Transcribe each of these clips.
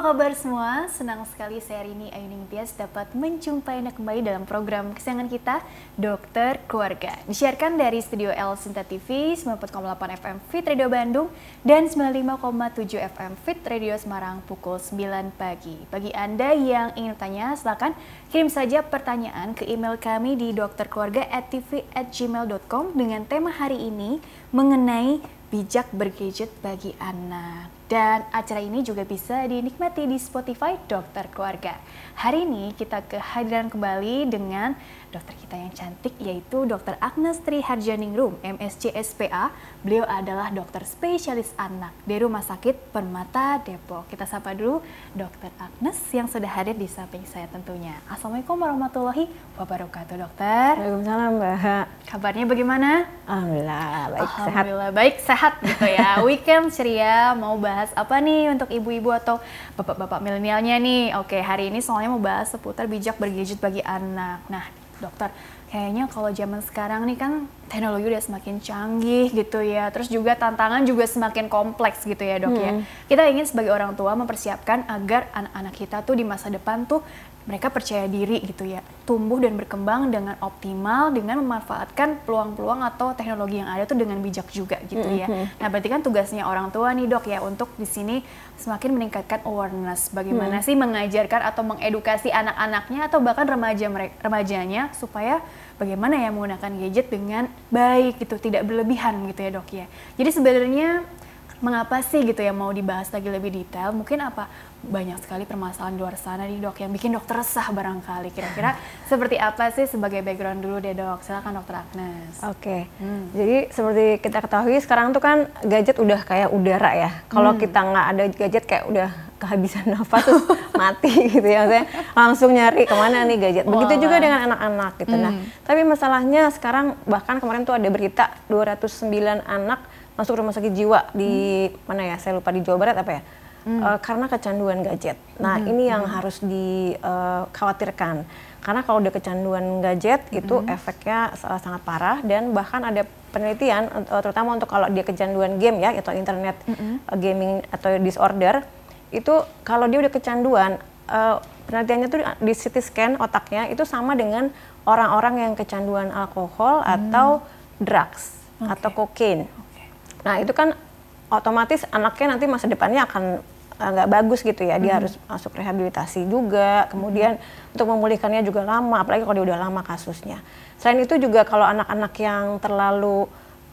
Apa kabar semua? Senang sekali saya Rini Ayuning Tias dapat menjumpai Anda kembali dalam program kesayangan kita Dokter Keluarga. Disiarkan dari Studio L Sinta TV 94,8 FM Fit Radio Bandung dan 95,7 FM Fit Radio Semarang pukul 9 pagi. Bagi Anda yang ingin tanya silakan kirim saja pertanyaan ke email kami di dokterkeluarga@tv@gmail.com dengan tema hari ini mengenai bijak bergadget bagi anak. Dan acara ini juga bisa dinikmati di Spotify Dokter Keluarga. Hari ini kita kehadiran kembali dengan dokter kita yang cantik yaitu Dokter Agnes Tri Harjaningrum, MSc SPA. Beliau adalah dokter spesialis anak di Rumah Sakit Permata Depok. Kita sapa dulu Dokter Agnes yang sudah hadir di samping saya tentunya. Assalamualaikum warahmatullahi wabarakatuh, dokter. Waalaikumsalam, Mbak. Kabarnya bagaimana? Alhamdulillah, baik sehat. Alhamdulillah baik sehat gitu ya. Weekend ceria mau bahas apa nih untuk ibu-ibu atau bapak-bapak milenialnya nih? Oke, hari ini soalnya mau bahas seputar bijak bergadget bagi anak. Nah, dokter, kayaknya kalau zaman sekarang nih kan teknologi udah semakin canggih gitu ya. Terus juga tantangan juga semakin kompleks gitu ya, Dok ya. Kita ingin sebagai orang tua mempersiapkan agar anak-anak kita tuh di masa depan tuh mereka percaya diri gitu ya, tumbuh dan berkembang dengan optimal dengan memanfaatkan peluang-peluang atau teknologi yang ada tuh dengan bijak juga gitu ya. Nah, berarti kan tugasnya orang tua nih dok ya untuk di sini semakin meningkatkan awareness bagaimana sih mengajarkan atau mengedukasi anak-anaknya atau bahkan remaja mereka remajanya supaya bagaimana ya menggunakan gadget dengan baik gitu, tidak berlebihan gitu ya dok ya. Jadi sebenarnya mengapa sih gitu ya mau dibahas lagi lebih detail? Mungkin apa banyak sekali permasalahan di luar sana nih dok yang bikin dokter resah barangkali. Kira-kira seperti apa sih sebagai background dulu deh dok? Silakan dokter Agnes. Oke, jadi seperti kita ketahui sekarang tuh kan gadget udah kayak udara ya. Kalau kita nggak ada gadget kayak udah kehabisan nafas terus mati gitu ya. Maksudnya langsung nyari ke mana nih gadget. Begitu juga dengan anak-anak gitu. Nah, tapi masalahnya sekarang bahkan kemarin tuh ada berita 209 anak masuk rumah sakit jiwa di mana ya? Saya lupa di Jawa Barat apa ya? Eh, karena kecanduan gadget. Nah, ini yang harus dikhawatirkan. Karena kalau udah kecanduan gadget itu efeknya sa- sangat parah dan bahkan ada penelitian eh, terutama untuk kalau dia kecanduan game ya atau internet eh, gaming atau disorder itu kalau dia udah kecanduan eh, penelitiannya tuh di CT scan otaknya itu sama dengan orang-orang yang kecanduan alkohol atau drugs atau kokain. Nah itu kan otomatis anaknya nanti masa depannya akan uh, nggak bagus gitu ya. Dia harus masuk rehabilitasi juga. Kemudian untuk memulihkannya juga lama, apalagi kalau dia udah lama kasusnya. Selain itu juga kalau anak-anak yang terlalu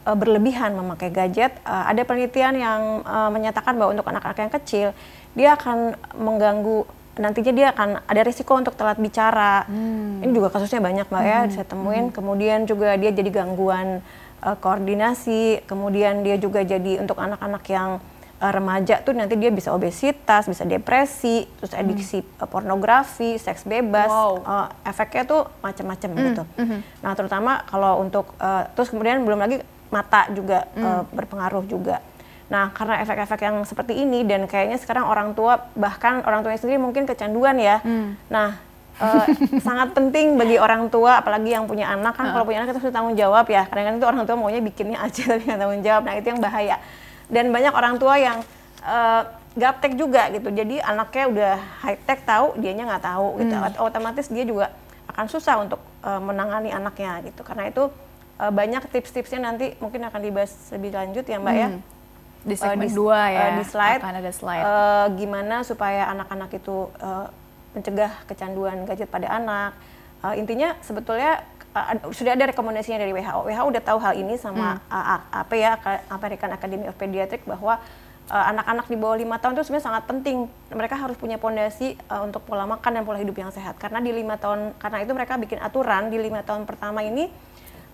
uh, berlebihan memakai gadget, uh, ada penelitian yang uh, menyatakan bahwa untuk anak-anak yang kecil dia akan mengganggu nantinya dia akan ada risiko untuk telat bicara. Ini juga kasusnya banyak mbak ya saya temuin. Kemudian juga dia jadi gangguan uh, koordinasi. Kemudian dia juga jadi untuk anak-anak yang uh, remaja tuh nanti dia bisa obesitas, bisa depresi, terus adiksi uh, pornografi, seks bebas. Wow. Uh, efeknya tuh macam-macam gitu. Nah terutama kalau untuk uh, terus kemudian belum lagi mata juga uh, berpengaruh juga. Nah, karena efek-efek yang seperti ini dan kayaknya sekarang orang tua bahkan orang tuanya sendiri mungkin kecanduan ya. Nah, eh, sangat penting bagi orang tua apalagi yang punya anak kan kalau punya anak itu harus tanggung jawab ya. Kadang-kadang itu orang tua maunya bikinnya aja tapi nggak tanggung jawab. Nah, itu yang bahaya. Dan banyak orang tua yang eh, gaptek juga gitu. Jadi anaknya udah high tech tahu, dianya nggak tahu gitu. Otomatis dia juga akan susah untuk eh, menangani anaknya gitu. Karena itu eh, banyak tips-tipsnya nanti mungkin akan dibahas lebih lanjut ya Mbak ya. di Eh, segmen di- dua ya eh, di slide, akan ada slide eh, gimana supaya anak-anak itu eh, mencegah kecanduan gadget pada anak. Eh, intinya sebetulnya ad- sudah ada rekomendasinya dari WHO. WHO udah tahu hal ini sama Hmm. A- apa ya American Academy of Pediatrics bahwa eh, anak-anak di bawah lima tahun itu sebenarnya sangat penting. Mereka harus punya pondasi eh, untuk pola makan dan pola hidup yang sehat. Karena di lima tahun karena itu mereka bikin aturan di lima tahun pertama ini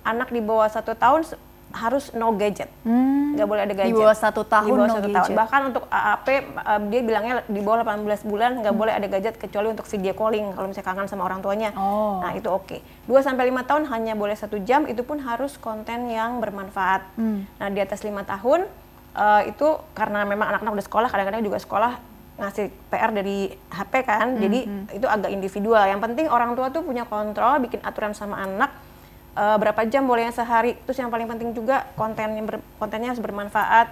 anak di bawah satu tahun harus no gadget, nggak boleh ada gadget. Hmm. bawah satu tahun Di bawah no satu gadget. tahun. Bahkan untuk AAP uh, dia bilangnya di bawah 18 bulan nggak boleh ada gadget kecuali untuk video calling kalau misalnya kangen sama orang tuanya. Oh. Nah itu oke. 2 sampai 5 tahun hanya boleh satu jam itu pun harus konten yang bermanfaat. Nah di atas lima tahun uh, itu karena memang anak-anak udah sekolah kadang-kadang juga sekolah ngasih PR dari HP kan, jadi itu agak individual. Yang penting orang tua tuh punya kontrol, bikin aturan sama anak eh, berapa jam bolehnya sehari. Terus yang paling penting juga kontennya ber- kontennya harus bermanfaat.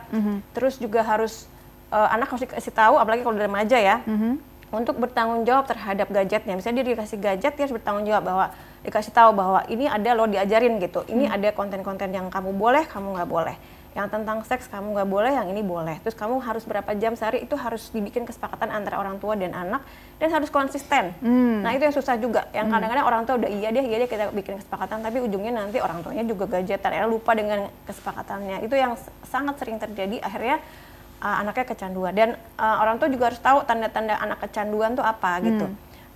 Terus juga harus uh, anak harus dikasih tahu, apalagi kalau udah remaja ya, mm-hmm. untuk bertanggung jawab terhadap gadgetnya. Misalnya dia dikasih gadget, dia harus bertanggung jawab bahwa dikasih tahu bahwa ini ada lo diajarin gitu, ini mm. ada konten-konten yang kamu boleh, kamu nggak boleh yang tentang seks kamu nggak boleh, yang ini boleh. Terus kamu harus berapa jam sehari itu harus dibikin kesepakatan antara orang tua dan anak dan harus konsisten. Hmm. Nah itu yang susah juga. Yang hmm. kadang-kadang orang tua udah iya deh, iya deh kita bikin kesepakatan, tapi ujungnya nanti orang tuanya juga gadgetan, ya lupa dengan kesepakatannya. Itu yang sangat sering terjadi. Akhirnya uh, anaknya kecanduan dan uh, orang tua juga harus tahu tanda-tanda anak kecanduan tuh apa gitu.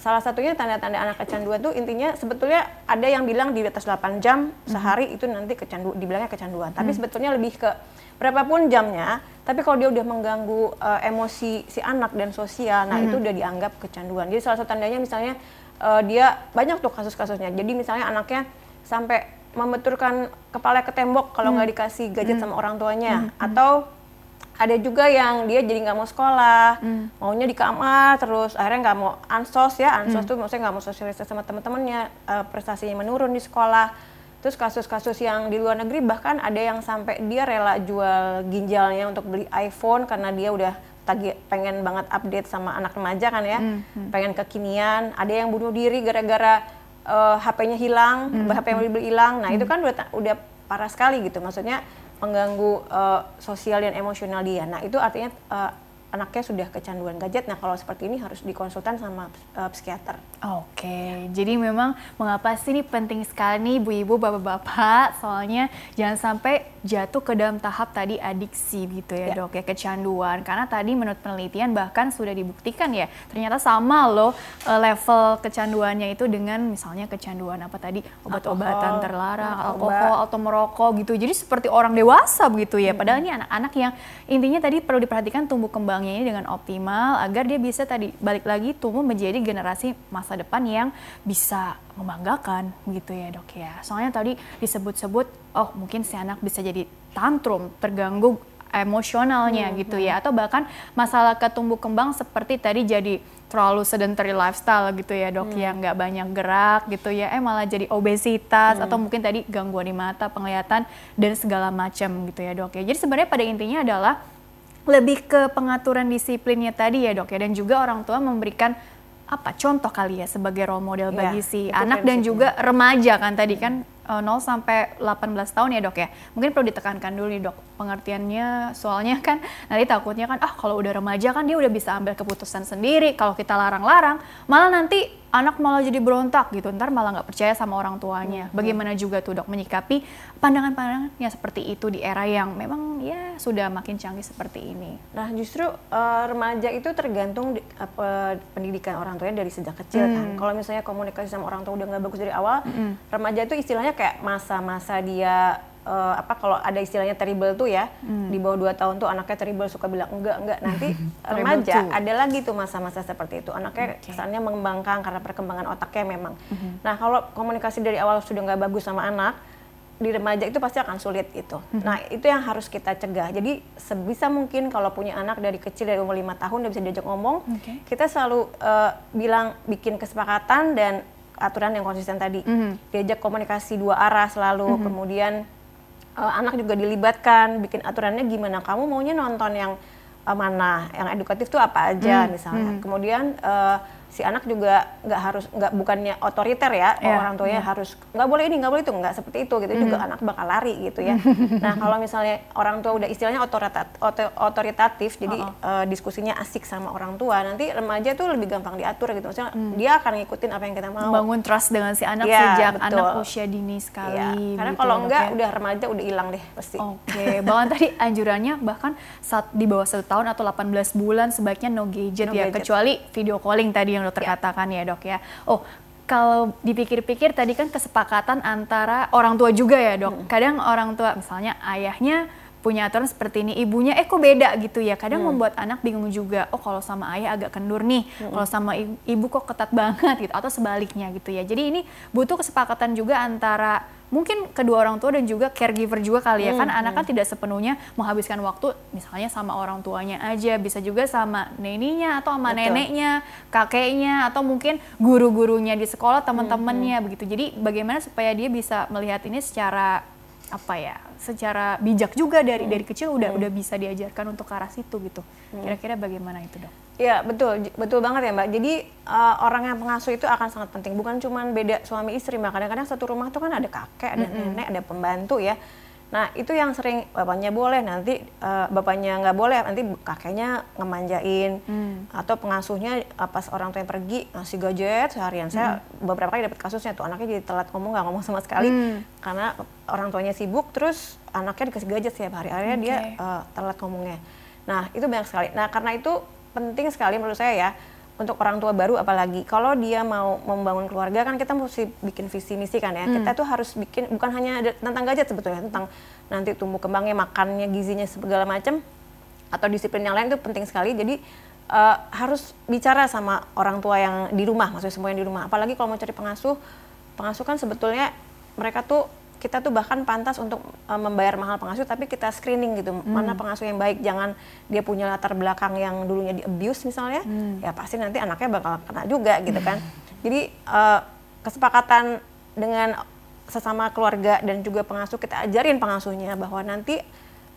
Salah satunya tanda-tanda anak kecanduan tuh intinya sebetulnya ada yang bilang di atas 8 jam sehari itu nanti kecandu dibilangnya kecanduan. Tapi hmm. sebetulnya lebih ke berapapun jamnya, tapi kalau dia udah mengganggu uh, emosi si anak dan sosial, nah hmm. itu udah dianggap kecanduan. Jadi salah satu tandanya misalnya uh, dia banyak tuh kasus-kasusnya. Jadi misalnya anaknya sampai membenturkan kepala ke tembok kalau nggak hmm. dikasih gadget hmm. sama orang tuanya hmm. atau ada juga yang dia jadi nggak mau sekolah, hmm. maunya di kamar terus akhirnya nggak mau ansos ya, ansos hmm. tuh maksudnya nggak mau sosialisasi sama teman-temannya, uh, prestasinya menurun di sekolah. Terus kasus-kasus yang di luar negeri bahkan ada yang sampai dia rela jual ginjalnya untuk beli iPhone karena dia udah tagi pengen banget update sama anak remaja kan ya, hmm. Hmm. pengen kekinian. Ada yang bunuh diri gara-gara uh, HP-nya hilang, hmm. HP yang beli hilang. Nah hmm. itu kan udah udah parah sekali gitu, maksudnya mengganggu uh, sosial dan emosional dia. Nah itu artinya uh, anaknya sudah kecanduan gadget. Nah kalau seperti ini harus dikonsultan sama uh, psikiater. Oke, jadi memang mengapa sih ini penting sekali nih ibu-ibu, bapak-bapak, soalnya jangan sampai jatuh ke dalam tahap tadi adiksi gitu ya, ya. dok ya kecanduan. Karena tadi menurut penelitian bahkan sudah dibuktikan ya ternyata sama loh level kecanduannya itu dengan misalnya kecanduan apa tadi obat-obatan terlarang, alkohol atau merokok gitu. Jadi seperti orang dewasa begitu ya. Padahal ini anak-anak yang intinya tadi perlu diperhatikan tumbuh kembang berkembangnya ini dengan optimal agar dia bisa tadi balik lagi tumbuh menjadi generasi masa depan yang bisa membanggakan gitu ya dok ya. Soalnya tadi disebut-sebut oh mungkin si anak bisa jadi tantrum, terganggu emosionalnya hmm, gitu ya atau bahkan masalah ketumbuh kembang seperti tadi jadi terlalu sedentary lifestyle gitu ya dok hmm. ya nggak banyak gerak gitu ya eh malah jadi obesitas hmm. atau mungkin tadi gangguan di mata penglihatan dan segala macam gitu ya dok ya jadi sebenarnya pada intinya adalah lebih ke pengaturan disiplinnya tadi ya dok ya. Dan juga orang tua memberikan apa contoh kali ya sebagai role model ya, bagi si anak dan juga remaja kan tadi kan uh, eh, 0 sampai 18 tahun ya dok ya. Mungkin perlu ditekankan dulu nih dok pengertiannya. Soalnya kan nanti takutnya kan ah kalau udah remaja kan dia udah bisa ambil keputusan sendiri. Kalau kita larang-larang malah nanti anak malah jadi berontak gitu ntar malah nggak percaya sama orang tuanya hmm. bagaimana juga tuh dok menyikapi pandangan-pandangan yang seperti itu di era yang memang ya sudah makin canggih seperti ini nah justru uh, remaja itu tergantung di, apa, pendidikan orang tuanya dari sejak kecil kan. hmm. kan kalau misalnya komunikasi sama orang tua udah nggak bagus dari awal hmm. remaja itu istilahnya kayak masa-masa dia uh, apa kalau ada istilahnya terrible tuh ya hmm. di bawah dua tahun tuh anaknya terrible suka bilang enggak enggak nanti remaja ada lagi tuh masa-masa seperti itu anaknya okay. kesannya mengembangkan karena perkembangan otaknya memang hmm. nah kalau komunikasi dari awal sudah nggak bagus sama anak di remaja itu pasti akan sulit itu. Hmm. Nah itu yang harus kita cegah. Jadi sebisa mungkin kalau punya anak dari kecil dari umur lima tahun udah bisa diajak ngomong, okay. kita selalu uh, bilang bikin kesepakatan dan aturan yang konsisten tadi. Mm -hmm. Diajak komunikasi dua arah selalu, mm -hmm. kemudian uh, anak juga dilibatkan, bikin aturannya gimana. Kamu maunya nonton yang uh, mana, yang edukatif tuh apa aja mm -hmm. misalnya. Mm -hmm. Kemudian uh, si anak juga nggak harus nggak bukannya otoriter ya yeah, orang tuanya yeah. harus nggak boleh ini nggak boleh itu nggak seperti itu gitu mm. juga anak bakal lari gitu ya nah kalau misalnya orang tua udah istilahnya otoritatif, otoritatif jadi uh -uh. Uh, diskusinya asik sama orang tua nanti remaja tuh lebih gampang diatur gitu maksudnya mm. dia akan ngikutin apa yang kita mau bangun trust dengan si anak yeah, sejak betul. anak usia dini sekali yeah. karena gitu kalau ya, enggak ya. udah remaja udah hilang deh pasti oke okay. bahkan tadi anjurannya bahkan saat di bawah satu tahun atau 18 bulan sebaiknya no gadget no ya gadget. kecuali video calling tadi yang dokter ya. katakan ya dok ya. Oh kalau dipikir-pikir tadi kan kesepakatan antara orang tua juga ya dok. Hmm. Kadang orang tua misalnya ayahnya punya aturan seperti ini, ibunya eh kok beda gitu ya. Kadang hmm. membuat anak bingung juga. Oh kalau sama ayah agak kendur nih, hmm. kalau sama ibu kok ketat banget gitu atau sebaliknya gitu ya. Jadi ini butuh kesepakatan juga antara mungkin kedua orang tua dan juga caregiver juga kali ya kan hmm, anak kan hmm. tidak sepenuhnya menghabiskan waktu misalnya sama orang tuanya aja bisa juga sama neninya atau sama Betul. neneknya kakeknya atau mungkin guru-gurunya di sekolah teman-temannya hmm, hmm. begitu jadi bagaimana supaya dia bisa melihat ini secara apa ya secara bijak juga dari hmm. dari kecil udah hmm. udah bisa diajarkan untuk ke arah situ gitu hmm. kira-kira bagaimana itu dok? Ya betul betul banget ya mbak. Jadi uh, orang yang pengasuh itu akan sangat penting. Bukan cuma beda suami istri, mbak. Kadang-kadang satu rumah tuh kan ada kakek, ada mm -hmm. nenek, ada pembantu ya. Nah itu yang sering bapaknya boleh, nanti uh, bapaknya nggak boleh, nanti kakeknya ngemanjain hmm. atau pengasuhnya uh, pas orang tua yang pergi ngasih gadget seharian. Hmm. Saya beberapa kali dapat kasusnya tuh anaknya jadi telat ngomong nggak ngomong sama sekali hmm. karena orang tuanya sibuk, terus anaknya dikasih gadget setiap hari, akhirnya okay. dia uh, telat ngomongnya. Nah itu banyak sekali. Nah karena itu penting sekali menurut saya ya untuk orang tua baru apalagi. Kalau dia mau membangun keluarga kan kita mesti bikin visi misi kan ya. Hmm. kita tuh harus bikin bukan hanya tentang gadget sebetulnya tentang nanti tumbuh kembangnya makannya gizinya segala macam atau disiplin yang lain itu penting sekali. Jadi uh, harus bicara sama orang tua yang di rumah maksudnya semua yang di rumah. Apalagi kalau mau cari pengasuh pengasuh kan sebetulnya mereka tuh kita tuh bahkan pantas untuk uh, membayar mahal pengasuh tapi kita screening gitu hmm. mana pengasuh yang baik jangan dia punya latar belakang yang dulunya di abuse misalnya hmm. ya pasti nanti anaknya bakal kena juga gitu kan hmm. jadi uh, kesepakatan dengan sesama keluarga dan juga pengasuh kita ajarin pengasuhnya bahwa nanti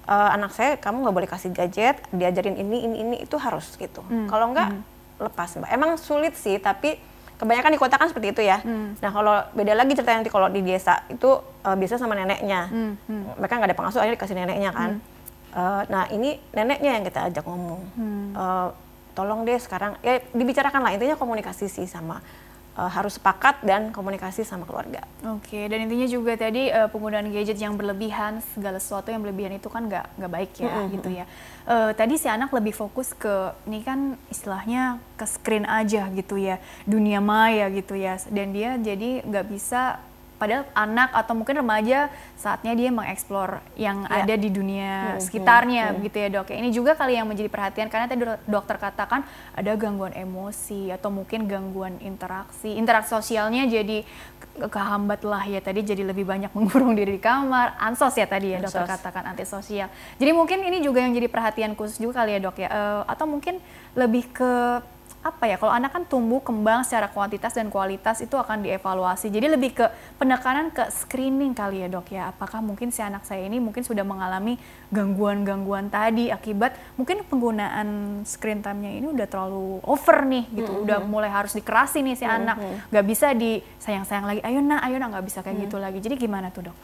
uh, anak saya kamu nggak boleh kasih gadget diajarin ini ini ini itu harus gitu hmm. kalau enggak hmm. lepas mbak emang sulit sih tapi kebanyakan di kota kan seperti itu ya. Hmm. Nah kalau beda lagi cerita nanti kalau di desa itu uh, biasa sama neneknya. Hmm. Hmm. Mereka nggak ada pengasuh akhirnya dikasih neneknya kan. Hmm. Uh, nah ini neneknya yang kita ajak ngomong. Hmm. Uh, tolong deh sekarang ya dibicarakan lah intinya komunikasi sih sama uh, harus sepakat dan komunikasi sama keluarga. Oke, dan intinya juga tadi uh, penggunaan gadget yang berlebihan, segala sesuatu yang berlebihan itu kan nggak nggak baik ya, mm -hmm. gitu ya. Uh, tadi si anak lebih fokus ke ini kan istilahnya ke screen aja gitu ya, dunia maya gitu ya, dan dia jadi nggak bisa padahal anak atau mungkin remaja saatnya dia mengeksplor yang ya. ada di dunia hmm, sekitarnya hmm, gitu ya dok. Ini juga kali yang menjadi perhatian karena tadi dokter katakan ada gangguan emosi atau mungkin gangguan interaksi, interaksi sosialnya jadi kehambat lah ya tadi jadi lebih banyak mengurung diri di kamar, ansos ya tadi ya dokter katakan antisosial. Jadi mungkin ini juga yang jadi perhatian khusus juga kali ya dok ya, uh, atau mungkin lebih ke apa ya kalau anak kan tumbuh kembang secara kuantitas dan kualitas itu akan dievaluasi jadi lebih ke penekanan ke screening kali ya dok ya apakah mungkin si anak saya ini mungkin sudah mengalami gangguan-gangguan tadi akibat mungkin penggunaan screen time-nya ini udah terlalu over nih gitu mm -hmm. udah mulai harus dikerasi nih si mm -hmm. anak nggak bisa di sayang-sayang lagi ayo nak ayo nak nggak bisa kayak mm -hmm. gitu lagi jadi gimana tuh dok?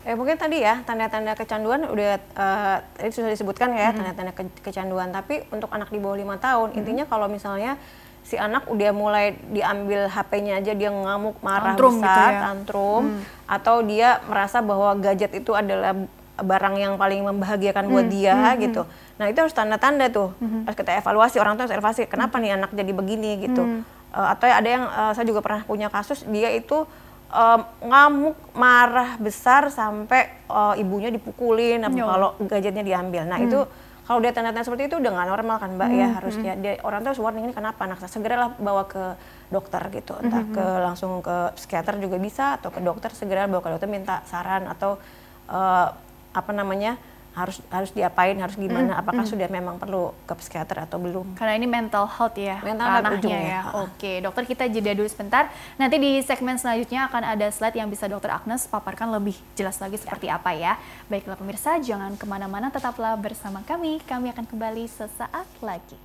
Eh mungkin tadi ya tanda-tanda kecanduan udah uh, tadi sudah disebutkan ya tanda-tanda ke kecanduan. Tapi untuk anak di bawah lima tahun, hmm. intinya kalau misalnya si anak udah mulai diambil HP-nya aja dia ngamuk, marah tantrum besar, gitu ya? tantrum, hmm. atau dia merasa bahwa gadget itu adalah barang yang paling membahagiakan buat hmm. dia hmm. gitu. Nah itu harus tanda-tanda tuh. Hmm. Harus kita evaluasi orang tua harus evaluasi kenapa hmm. nih anak jadi begini gitu. Hmm. Uh, atau ada yang uh, saya juga pernah punya kasus dia itu um, ngamuk marah besar sampai uh, ibunya dipukulin apa kalau gadgetnya diambil. Nah, hmm. itu kalau dia tanda-tanda seperti itu udah nggak normal kan Mbak ya, hmm. ya harusnya dia orang tuh warning ini kenapa anak saya segeralah bawa ke dokter gitu entah hmm. ke langsung ke psikiater juga bisa atau ke dokter segera bawa ke dokter minta saran atau uh, apa namanya harus harus diapain harus gimana mm, apakah mm. sudah memang perlu ke psikiater atau belum? Karena ini mental health ya mental health ya, ya. oke dokter kita jeda dulu sebentar. Nanti di segmen selanjutnya akan ada slide yang bisa dokter Agnes paparkan lebih jelas lagi seperti ya. apa ya. Baiklah pemirsa jangan ke mana-mana tetaplah bersama kami. Kami akan kembali sesaat lagi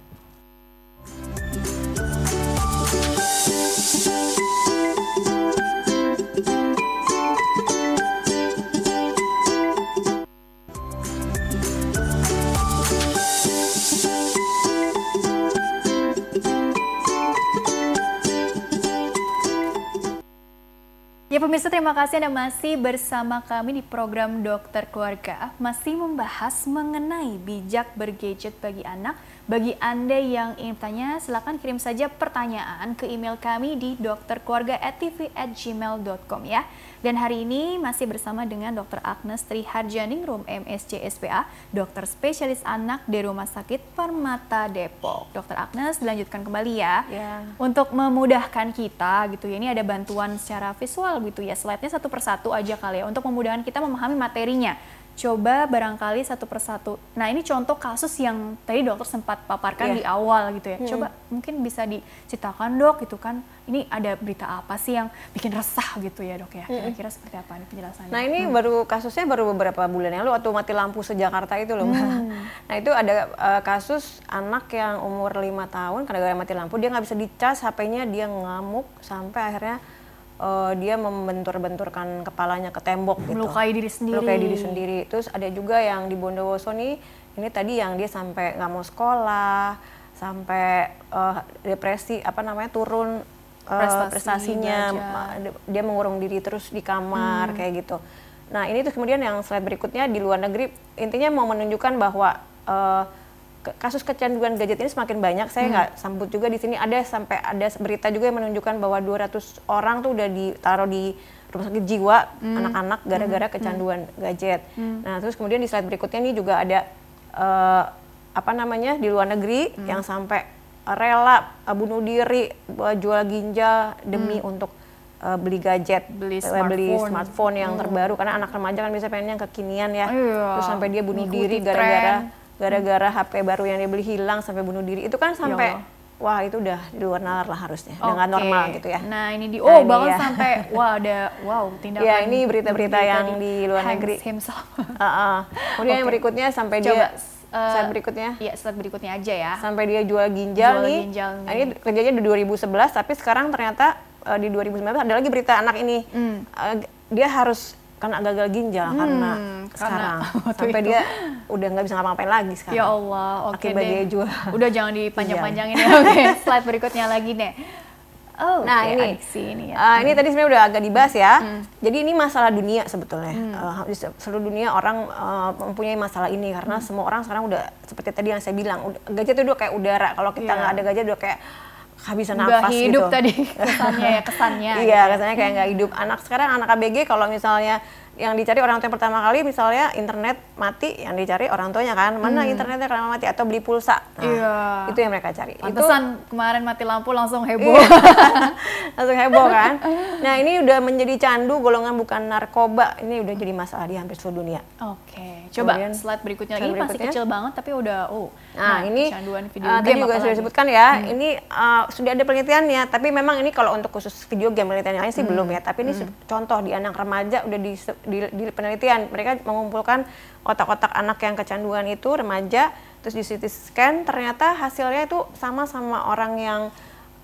Ya pemirsa terima kasih Anda masih bersama kami di program Dokter Keluarga masih membahas mengenai bijak bergadget bagi anak. Bagi Anda yang ingin tanya silakan kirim saja pertanyaan ke email kami di dokterkeluarga@tv@gmail.com ya. Dan hari ini masih bersama dengan Dr. Agnes Triharjaningrum MSc SPA, dokter spesialis anak di Rumah Sakit Permata Depok. Dr. Agnes dilanjutkan kembali ya. Yeah. Untuk memudahkan kita gitu ya. Ini ada bantuan secara visual gitu ya. Slide-nya satu persatu aja kali ya untuk memudahkan kita memahami materinya. Coba barangkali satu persatu. Nah ini contoh kasus yang tadi dokter sempat paparkan Iya. di awal gitu ya. Coba mungkin bisa diceritakan dok gitu kan. Ini ada berita apa sih yang bikin resah gitu ya dok ya? Kira-kira seperti apa nih penjelasannya? Nah ini baru kasusnya baru beberapa bulan yang lalu waktu mati lampu se-Jakarta itu loh. Hmm. Nah itu ada eh, kasus anak yang umur lima tahun karena gara mati lampu dia nggak bisa dicas HP-nya dia ngamuk sampai akhirnya eh, dia membentur-benturkan kepalanya ke tembok gitu. Melukai diri sendiri. Melukai diri sendiri. Terus ada juga yang di Bondowoso nih ini tadi yang dia sampai nggak mau sekolah sampai eh, depresi apa namanya turun eh, Prestasi, prestasinya ma- dia mengurung diri terus di kamar kayak gitu. Nah ini tuh kemudian yang slide berikutnya di luar negeri intinya mau menunjukkan bahwa ke- kasus kecanduan gadget ini semakin banyak. Saya nggak sambut juga di sini. Ada sampai ada berita juga yang menunjukkan bahwa 200 orang tuh udah ditaruh di rumah sakit jiwa anak-anak gara-gara kecanduan gadget. Nah terus kemudian di slide berikutnya ini juga ada eh, apa namanya di luar negeri yang sampai rela eh, bunuh diri, eh, jual ginjal demi untuk eh, beli gadget, Beli eh, beli smartphone. smartphone yang terbaru. Karena anak remaja kan bisa pengen yang kekinian ya. Iya, Terus sampai dia bunuh ngikuti diri gara-gara. Gara-gara HP baru yang dia beli hilang sampai bunuh diri. Itu kan sampai Allah. wah itu udah di luar nalar lah harusnya, nggak Oke. normal gitu ya. Nah ini di Nah, oh ini bahkan ya. sampai wah ada wow tindakan. Ya, ini berita-berita berita yang di luar Hanks negeri. himself. Heeh. Kemudian yang Oke. berikutnya sampai Coba dia eh, slide berikutnya Iya slide berikutnya aja ya. sampai dia jual ginjal Jual nih. ginjal Nah, nih. ini kerjanya di 2011 tapi sekarang ternyata eh, di 2019 ada lagi berita anak ini Hmm. Eh, dia harus kena gagal ginjal karena karena sekarang sampai itu. dia udah nggak bisa ngapa-ngapain lagi sekarang. Ya Allah, oke Akibat deh. dia. Udah jangan dipanjang-panjangin ya. Oke, slide berikutnya lagi deh. Oh, Nah oke, ini, adiksi ini ya. eh, ini tadi sebenarnya udah agak dibahas ya. Jadi ini masalah dunia sebetulnya. Di se- seluruh dunia orang eh, mempunyai masalah ini karena semua orang sekarang udah seperti tadi yang saya bilang, udah, gadget itu udah kayak udara. Kalau kita Iya. nggak ada gadget udah kayak kehabisan nafas hidup gitu. tadi kesannya ya, kesannya. iya, katanya kayak nggak hidup. Anak sekarang anak ABG kalau misalnya yang dicari orang tua yang pertama kali misalnya internet mati, yang dicari orang tuanya kan mana internetnya karena mati atau beli pulsa. Nah, Iya. Itu yang mereka cari. Itu Pantesan kemarin mati lampu langsung heboh. Iya. langsung heboh kan. Nah ini udah menjadi candu golongan bukan narkoba. Ini udah jadi masalah di hampir seluruh dunia. Oke, coba Kemudian, slide berikutnya. slide Ini masih berikutnya. kecil banget tapi udah oh. Nah, ini kecanduan video uh, game tadi juga sudah disebutkan ya. Ini uh, sudah ada penelitiannya, tapi memang ini kalau untuk khusus video game penelitian lain sih belum ya. Tapi ini se- contoh di anak remaja udah di, di, di penelitian mereka mengumpulkan otak-otak anak yang kecanduan itu remaja, terus di CT scan ternyata hasilnya itu sama sama orang yang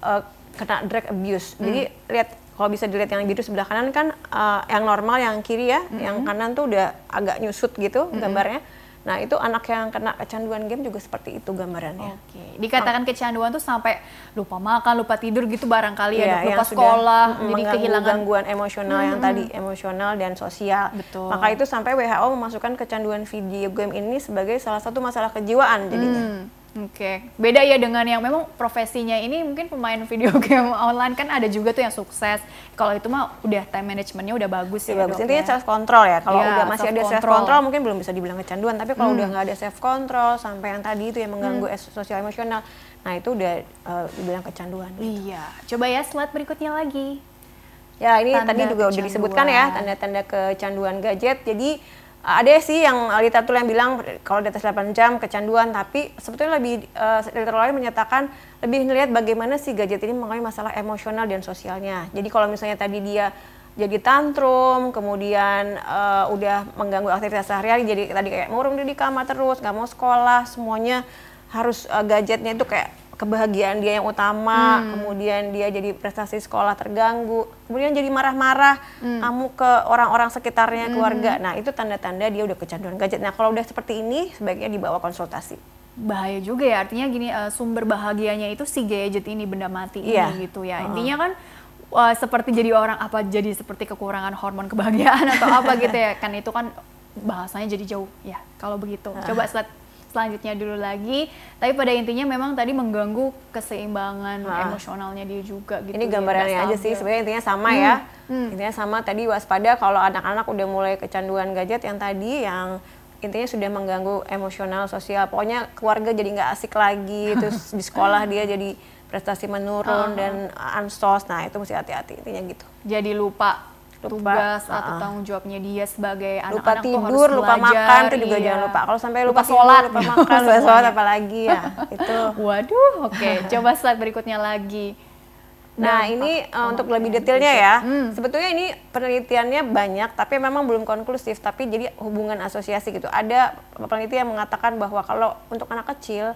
uh, kena drug abuse. Jadi lihat kalau bisa dilihat yang biru sebelah kanan kan uh, yang normal yang kiri ya, yang kanan tuh udah agak nyusut gitu gambarnya. Nah itu anak yang kena kecanduan game juga seperti itu gambarannya. Oke, dikatakan kecanduan tuh sampai lupa makan, lupa tidur gitu barangkali ya, yang lupa sekolah, jadi kehilangan gangguan emosional yang tadi emosional dan sosial. Betul. Maka itu sampai WHO memasukkan kecanduan video game ini sebagai salah satu masalah kejiwaan jadinya. Hmm, Oke, beda ya dengan yang memang profesinya ini mungkin pemain video game online kan ada juga tuh yang sukses. Kalau itu mah udah time managementnya udah bagus Ya, ya. bagus. dok, Intinya ya. self control ya. Kalau Iya, udah masih ada self control mungkin belum bisa dibilang kecanduan. Tapi kalau Hmm. udah nggak ada self control sampai yang tadi itu yang mengganggu es- sosial emosional, nah itu udah eh, dibilang kecanduan. Iya, coba ya slide berikutnya lagi. Ya ini Tanda tadi juga udah kecanduan. disebutkan ya tanda-tanda kecanduan gadget. Jadi uh, ada sih yang uh, literatur yang bilang kalau di atas 8 jam kecanduan, tapi sebetulnya lebih uh, literatur lain menyatakan lebih melihat bagaimana si gadget ini mengalami masalah emosional dan sosialnya. Jadi kalau misalnya tadi dia jadi tantrum, kemudian uh, udah mengganggu aktivitas sehari-hari, jadi tadi kayak murung di kamar terus, nggak mau sekolah, semuanya harus uh, gadgetnya itu kayak kebahagiaan dia yang utama, kemudian dia jadi prestasi sekolah terganggu, kemudian jadi marah-marah, amuk ke orang-orang sekitarnya, keluarga. Nah, itu tanda-tanda dia udah kecanduan gadget. Nah, kalau udah seperti ini, sebaiknya dibawa konsultasi. Bahaya juga ya, artinya gini eh, sumber bahagianya itu si gadget ini benda mati Iya. ini gitu ya. Intinya kan wah, seperti jadi orang apa jadi seperti kekurangan hormon kebahagiaan atau apa gitu ya. Kan itu kan bahasanya jadi jauh ya kalau begitu. Coba slide selanjutnya dulu lagi. Tapi pada intinya memang tadi mengganggu keseimbangan Ah. emosionalnya dia juga gitu. ini ya, gambarannya aja sih, sebenarnya intinya sama ya. Intinya sama tadi waspada kalau anak-anak udah mulai kecanduan gadget yang tadi yang intinya sudah mengganggu emosional sosial. Pokoknya keluarga jadi nggak asik lagi, terus di sekolah dia jadi prestasi menurun dan ansos. Nah, itu mesti hati-hati intinya gitu. Jadi lupa tugas atau tanggung jawabnya dia sebagai lupa anak-anak tuh tidur, harus lupa belajar, makan itu juga iya. jangan lupa. Kalau sampai lupa, Lupa tidur, sholat. lupa makan, lupa sholat apalagi ya. itu. Waduh, oke. Coba slide berikutnya lagi. Nah, Dampak ini uh, untuk pemakaian lebih detailnya ya. Hmm. Sebetulnya ini penelitiannya banyak, tapi memang belum konklusif. Tapi jadi hubungan asosiasi gitu. Ada peneliti yang mengatakan bahwa kalau untuk anak kecil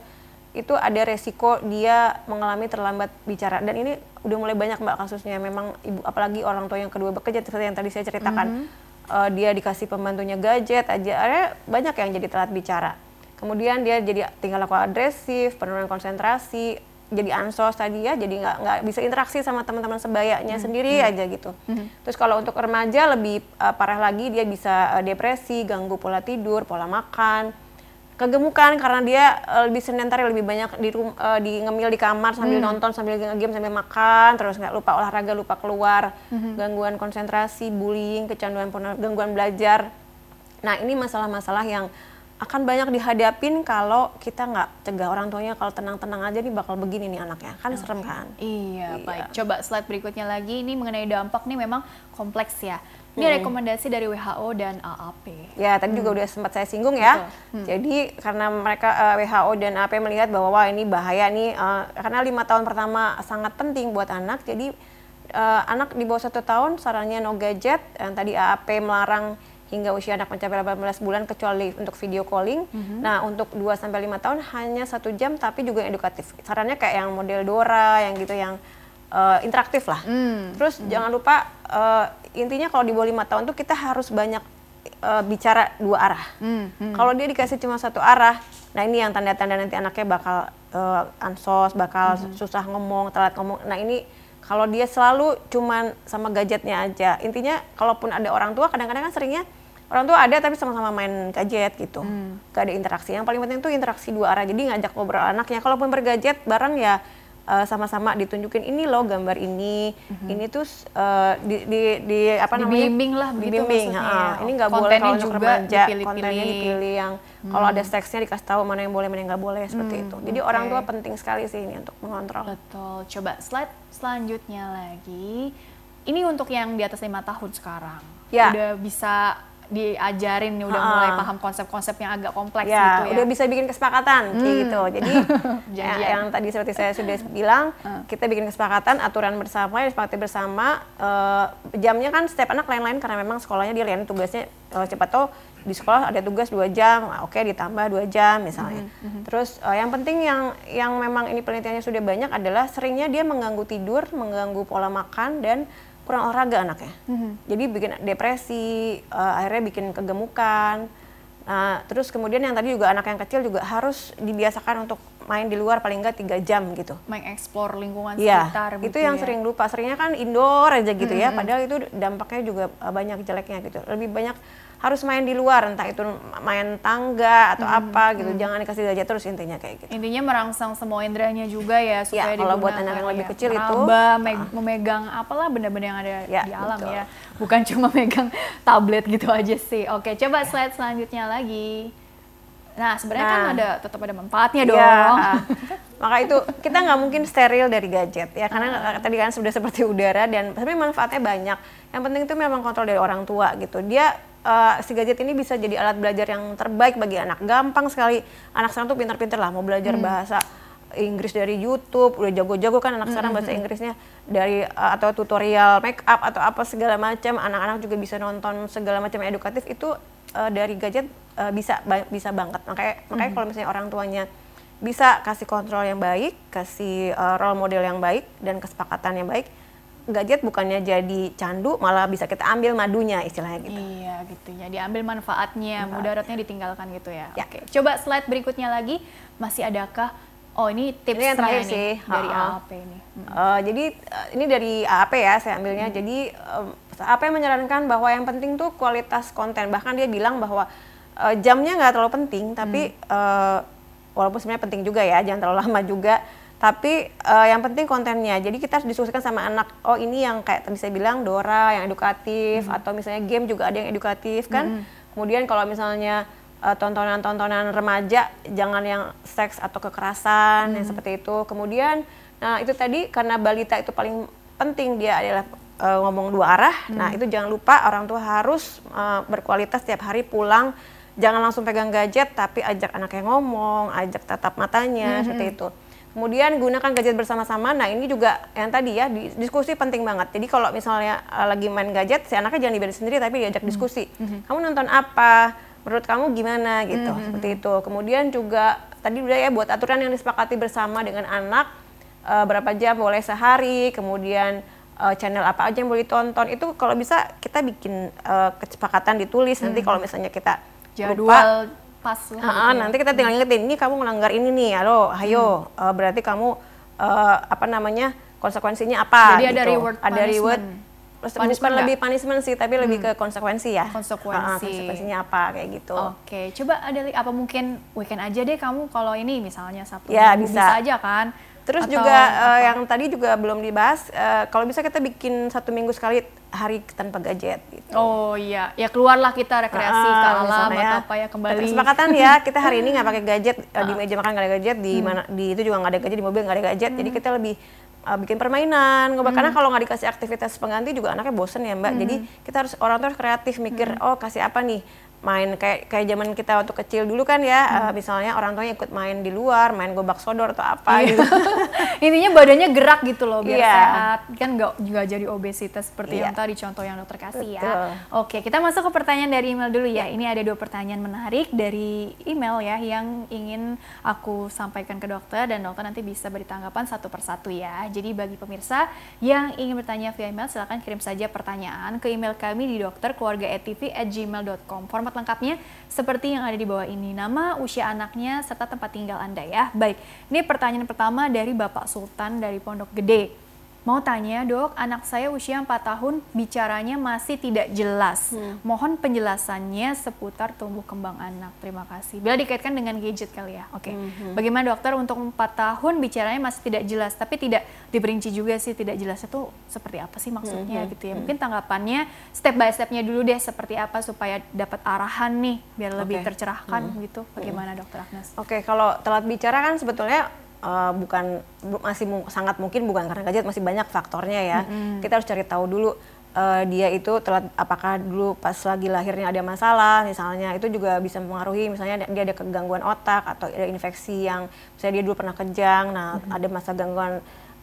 itu ada resiko dia mengalami terlambat bicara. Dan ini udah mulai banyak mbak kasusnya. Memang ibu, apalagi orang tua yang kedua bekerja seperti yang tadi saya ceritakan. Uh, dia dikasih pembantunya gadget aja, ada banyak yang jadi telat bicara. Kemudian dia jadi tinggal laku agresif, penurunan konsentrasi, jadi ansos tadi ya, jadi nggak nggak bisa interaksi sama teman-teman sebayanya sendiri aja gitu. Terus kalau untuk remaja lebih uh, parah lagi, dia bisa uh, depresi, ganggu pola tidur, pola makan, kegemukan karena dia uh, lebih sedentary, lebih banyak di rum, uh, di ngemil di kamar sambil nonton, sambil game, sambil makan, terus nggak lupa olahraga, lupa keluar, gangguan konsentrasi, bullying, kecanduan, gangguan belajar. Nah ini masalah-masalah yang akan banyak dihadapin kalau kita nggak cegah orang tuanya kalau tenang-tenang aja nih bakal begini nih anaknya kan serem kan Iya, Iya. baik. Coba slide berikutnya lagi. Ini mengenai dampak nih memang kompleks ya. Ini rekomendasi dari WHO dan AAP. ya tadi juga udah sempat saya singgung ya. Jadi karena mereka eh, WHO dan AP melihat bahwa wah ini bahaya nih eh, karena lima tahun pertama sangat penting buat anak. Jadi eh, anak di bawah satu tahun sarannya no gadget. Yang tadi AAP melarang hingga usia anak mencapai 18 bulan kecuali untuk video calling. Nah, untuk 2 sampai 5 tahun hanya satu jam tapi juga edukatif. Sarannya kayak yang model Dora yang gitu yang eh, interaktif lah. Terus jangan lupa eh, intinya kalau di bawah 5 tahun tuh kita harus banyak eh, bicara dua arah. Kalau dia dikasih cuma satu arah, nah ini yang tanda-tanda nanti anaknya bakal eh, ansos, bakal susah ngomong, telat ngomong. Nah ini kalau dia selalu cuman sama gadgetnya aja, intinya kalaupun ada orang tua, kadang-kadang kan seringnya orang tua ada tapi sama-sama main gadget gitu, gak ada interaksi. Yang paling penting tuh interaksi dua arah. Jadi ngajak ngobrol anaknya. Kalaupun bergadget bareng ya eh, sama-sama ditunjukin ini loh gambar ini, ini tuh eh, di, di, di apa namanya? Dibimbing lah Dibimbing, maksudnya ha. ya. Ini nggak boleh kalau untuk remaja, dipilih-pilih. kontennya dipilih yang kalau ada seksnya dikasih tahu mana yang boleh mana yang nggak boleh seperti itu. Jadi orang oke. tua penting sekali sih ini untuk mengontrol. Betul. Coba slide selanjutnya lagi. Ini untuk yang di atas lima tahun sekarang. Ya. Udah bisa diajarin nih, udah Ha-ha. mulai paham konsep-konsep yang agak kompleks ya, gitu ya. udah bisa bikin kesepakatan kayak Hmm. gitu. Jadi ya, yang tadi seperti saya sudah bilang, kita bikin kesepakatan aturan bersama, disepakati bersama. eh, jamnya kan setiap anak lain-lain karena memang sekolahnya dia lihat tugasnya eh, cepat tahu di sekolah ada tugas dua jam, ah, oke ditambah dua jam misalnya. Terus eh, yang penting yang yang memang ini penelitiannya sudah banyak adalah seringnya dia mengganggu tidur, mengganggu pola makan dan kurang olahraga anaknya. Jadi bikin depresi, eh, akhirnya bikin kegemukan. Nah, terus kemudian yang tadi juga anak yang kecil juga harus dibiasakan untuk main di luar paling enggak tiga jam gitu. mengeksplor lingkungan Iya, sekitar itu gitu yang ya. sering lupa. Seringnya kan indoor aja gitu ya, padahal itu dampaknya juga uh, banyak jeleknya gitu. Lebih banyak harus main di luar, entah itu main tangga atau apa gitu. Jangan dikasih gadget terus intinya kayak gitu. Intinya merangsang semua inderanya juga ya supaya kalau buat anak yang lebih ya. kecil itu, Meraba, meg- memegang apalah benda-benda yang ada Ya, di alam betul. ya. Bukan cuma megang tablet gitu aja sih. Oke, coba slide selanjutnya lagi. Nah, sebenarnya kan Nah. ada tetap ada manfaatnya Iya, dong. ah. maka itu kita nggak mungkin steril dari gadget ya karena tadi kan sudah seperti udara dan tapi manfaatnya banyak. Yang penting itu memang kontrol dari orang tua gitu. Dia eh, si gadget ini bisa jadi alat belajar yang terbaik bagi anak. Gampang sekali. Anak sekarang tuh pintar-pintar lah mau belajar bahasa Inggris dari YouTube, udah jago-jago kan anak sekarang bahasa Inggrisnya dari eh, atau tutorial make up atau apa segala macam. Anak-anak juga bisa nonton segala macam edukatif itu eh, dari gadget eh, bisa ba- bisa banget. Makanya makanya kalau misalnya orang tuanya bisa kasih kontrol yang baik, kasih eh, role model yang baik dan kesepakatan yang baik, gadget bukannya jadi candu malah bisa kita ambil madunya istilahnya gitu. Iya gitu ya, diambil manfaatnya, mudaratnya ditinggalkan gitu ya. Ya. Oke, coba slide berikutnya lagi. Masih adakah? Oh ini tips Ini yang terakhir nih sih, dari ha-ha. AAP ini. Hmm. Eh, jadi eh, ini dari AAP ya saya ambilnya. Jadi em, AAP menyarankan bahwa yang penting tuh kualitas konten. Bahkan dia bilang bahwa eh, jamnya nggak terlalu penting, tapi eh, walaupun sebenarnya penting juga ya, jangan terlalu lama juga. Tapi eh, yang penting kontennya. Jadi kita harus diskusikan sama anak. Oh ini yang kayak tadi saya bilang Dora yang edukatif atau misalnya game juga ada yang edukatif kan. Kemudian kalau misalnya eh, tontonan-tontonan remaja jangan yang seks atau kekerasan yang seperti itu. Kemudian nah itu tadi karena balita itu paling penting dia adalah uh, ngomong dua arah. Hmm. Nah, itu jangan lupa orang tua harus uh, berkualitas setiap hari pulang. Jangan langsung pegang gadget, tapi ajak anaknya ngomong, ajak tatap matanya, hmm. seperti itu. Kemudian gunakan gadget bersama-sama. Nah, ini juga yang tadi ya, diskusi penting banget. Jadi kalau misalnya uh, lagi main gadget, si anaknya jangan dibiarin sendiri, tapi diajak hmm. diskusi. Hmm. Kamu nonton apa? Menurut kamu gimana gitu? Hmm. Seperti itu. Kemudian juga tadi udah ya buat aturan yang disepakati bersama dengan anak uh, berapa jam boleh sehari, kemudian uh, channel apa aja yang boleh ditonton itu kalau bisa kita bikin uh, kesepakatan ditulis hmm. nanti kalau misalnya kita jadwal lupa, pas uh, nanti kita tinggal ingetin ini kamu melanggar ini nih halo ayo hmm. uh, berarti kamu uh, apa namanya konsekuensinya apa jadi gitu. ada reward ada reward bukan lebih punishment sih tapi hmm. lebih ke konsekuensi ya konsekuensi uh, konsekuensinya apa kayak gitu oke okay. coba ada apa mungkin weekend aja deh kamu kalau ini misalnya sabtu ya, bisa. bisa aja kan Terus Atau juga uh, yang tadi juga belum dibahas, uh, kalau bisa kita bikin satu minggu sekali hari tanpa gadget. Gitu. Oh iya, ya keluarlah kita rekreasi uh, ke alam atau ya, apa ya kembali. Kesepakatan ya, kita hari ini nggak pakai gadget uh. di meja makan nggak ada gadget, di hmm. mana di itu juga nggak ada gadget, di mobil nggak ada gadget. Hmm. Jadi kita lebih uh, bikin permainan, hmm. karena kalau nggak dikasih aktivitas pengganti juga anaknya bosen ya mbak. Hmm. Jadi kita harus orang harus kreatif mikir, hmm. oh kasih apa nih main kayak kayak zaman kita waktu kecil dulu kan ya hmm. uh, misalnya orang tuanya ikut main di luar main gobak sodor atau apa iya. gitu intinya badannya gerak gitu loh biar yeah. sehat kan nggak juga jadi obesitas seperti yeah. yang tadi contoh yang dokter kasih ya. Betul. ya oke kita masuk ke pertanyaan dari email dulu ya ini ada dua pertanyaan menarik dari email ya yang ingin aku sampaikan ke dokter dan dokter nanti bisa beri tanggapan satu persatu ya jadi bagi pemirsa yang ingin bertanya via email silahkan kirim saja pertanyaan ke email kami di dokter keluarga gmail.com format lengkapnya seperti yang ada di bawah ini. Nama, usia anaknya, serta tempat tinggal Anda ya. Baik, ini pertanyaan pertama dari Bapak Sultan dari Pondok Gede. Mau tanya dok, anak saya usia 4 tahun bicaranya masih tidak jelas. Hmm. Mohon penjelasannya seputar tumbuh kembang anak. Terima kasih. Bila dikaitkan dengan gadget kali ya. Oke. Okay. Hmm. Bagaimana dokter untuk 4 tahun bicaranya masih tidak jelas, tapi tidak diperinci juga sih tidak jelas itu seperti apa sih maksudnya hmm. gitu ya. Hmm. Mungkin tanggapannya step by stepnya dulu deh seperti apa supaya dapat arahan nih biar lebih okay. tercerahkan hmm. gitu. Bagaimana hmm. dokter Agnes? Oke, okay, kalau telat bicara kan sebetulnya uh, bukan masih mu, sangat mungkin bukan karena gadget masih banyak faktornya ya. Mm-hmm. Kita harus cari tahu dulu uh, dia itu telat apakah dulu pas lagi lahirnya ada masalah misalnya itu juga bisa mempengaruhi misalnya dia ada kegangguan otak atau ada infeksi yang misalnya dia dulu pernah kejang, nah mm-hmm. ada masa gangguan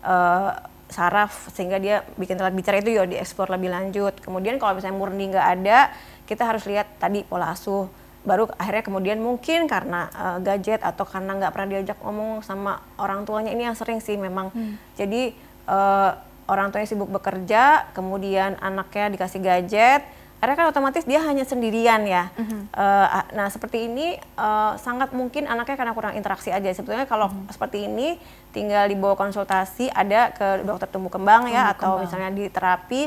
uh, saraf sehingga dia bikin telat bicara itu ya dieksplor lebih lanjut. Kemudian kalau misalnya murni nggak ada, kita harus lihat tadi pola asuh baru akhirnya kemudian mungkin karena uh, gadget atau karena nggak pernah diajak ngomong sama orang tuanya ini yang sering sih memang hmm. jadi uh, orang tuanya sibuk bekerja kemudian anaknya dikasih gadget akhirnya kan otomatis dia hanya sendirian ya hmm. uh, nah seperti ini uh, sangat mungkin anaknya karena kurang interaksi aja sebetulnya kalau hmm. seperti ini tinggal dibawa konsultasi ada ke dokter tumbuh kembang ya tumbuh atau kembang. misalnya di terapi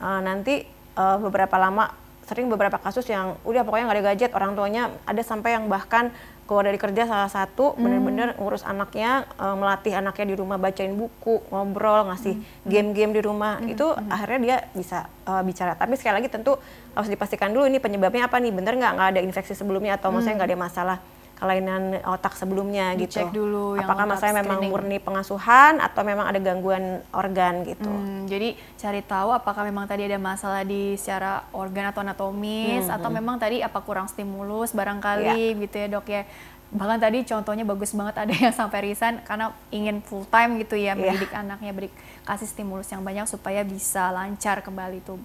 uh, nanti uh, beberapa lama sering beberapa kasus yang udah pokoknya nggak ada gadget orang tuanya ada sampai yang bahkan keluar dari kerja salah satu hmm. bener-bener ngurus anaknya uh, melatih anaknya di rumah bacain buku ngobrol ngasih hmm. game-game di rumah hmm. itu hmm. akhirnya dia bisa uh, bicara tapi sekali lagi tentu harus dipastikan dulu ini penyebabnya apa nih bener nggak nggak ada infeksi sebelumnya atau hmm. maksudnya nggak ada masalah kelainan otak sebelumnya Dicek gitu. dulu Apakah masalahnya memang murni pengasuhan atau memang ada gangguan organ gitu. Hmm, jadi cari tahu apakah memang tadi ada masalah di secara organ atau anatomis hmm, atau hmm. memang tadi apa kurang stimulus barangkali yeah. gitu ya dok ya. Bahkan tadi contohnya bagus banget ada yang sampai resign karena ingin full time gitu ya iya. mendidik yeah. anaknya beri kasih stimulus yang banyak supaya bisa lancar kembali tuh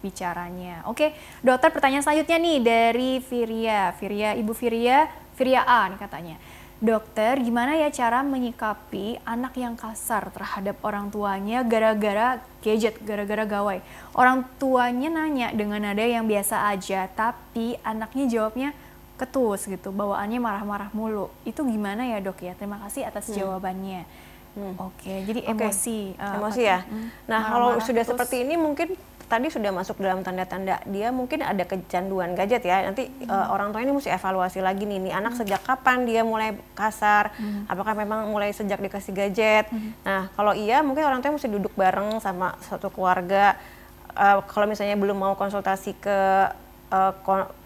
bicaranya. Oke, dokter pertanyaan selanjutnya nih dari Firia. Firia, Ibu Firia Nih katanya. Dokter, gimana ya cara menyikapi anak yang kasar terhadap orang tuanya gara-gara gadget, gara-gara gawai? Orang tuanya nanya dengan nada yang biasa aja, tapi anaknya jawabnya ketus gitu, bawaannya marah-marah mulu. Itu gimana ya dok ya? Terima kasih atas hmm. jawabannya. Hmm. Oke, jadi emosi. Okay. Uh, emosi ya. Hmm. Nah, kalau sudah terus. seperti ini mungkin tadi sudah masuk dalam tanda-tanda dia mungkin ada kecanduan gadget ya. Nanti hmm. uh, orang tua ini mesti evaluasi lagi nih, nih anak hmm. sejak kapan dia mulai kasar? Hmm. Apakah memang mulai sejak dikasih gadget? Hmm. Nah, kalau iya mungkin orang tua mesti duduk bareng sama satu keluarga. Uh, kalau misalnya belum mau konsultasi ke uh,